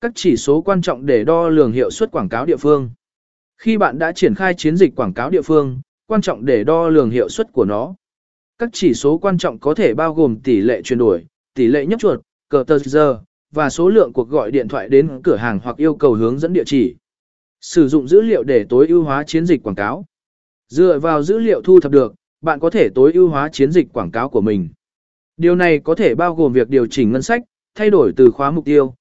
Các chỉ số quan trọng để đo lường hiệu suất quảng cáo địa phương. Khi bạn đã triển khai chiến dịch quảng cáo địa phương, quan trọng để đo lường hiệu suất của nó. Các chỉ số quan trọng có thể bao gồm tỷ lệ chuyển đổi, tỷ lệ nhấp chuột, cờ tờ giờ, và số lượng cuộc gọi điện thoại đến cửa hàng hoặc yêu cầu hướng dẫn địa chỉ. Sử dụng dữ liệu để tối ưu hóa chiến dịch quảng cáo. Dựa vào dữ liệu thu thập được, bạn có thể tối ưu hóa chiến dịch quảng cáo của mình. Điều này có thể bao gồm việc điều chỉnh ngân sách, thay đổi từ khóa mục tiêu,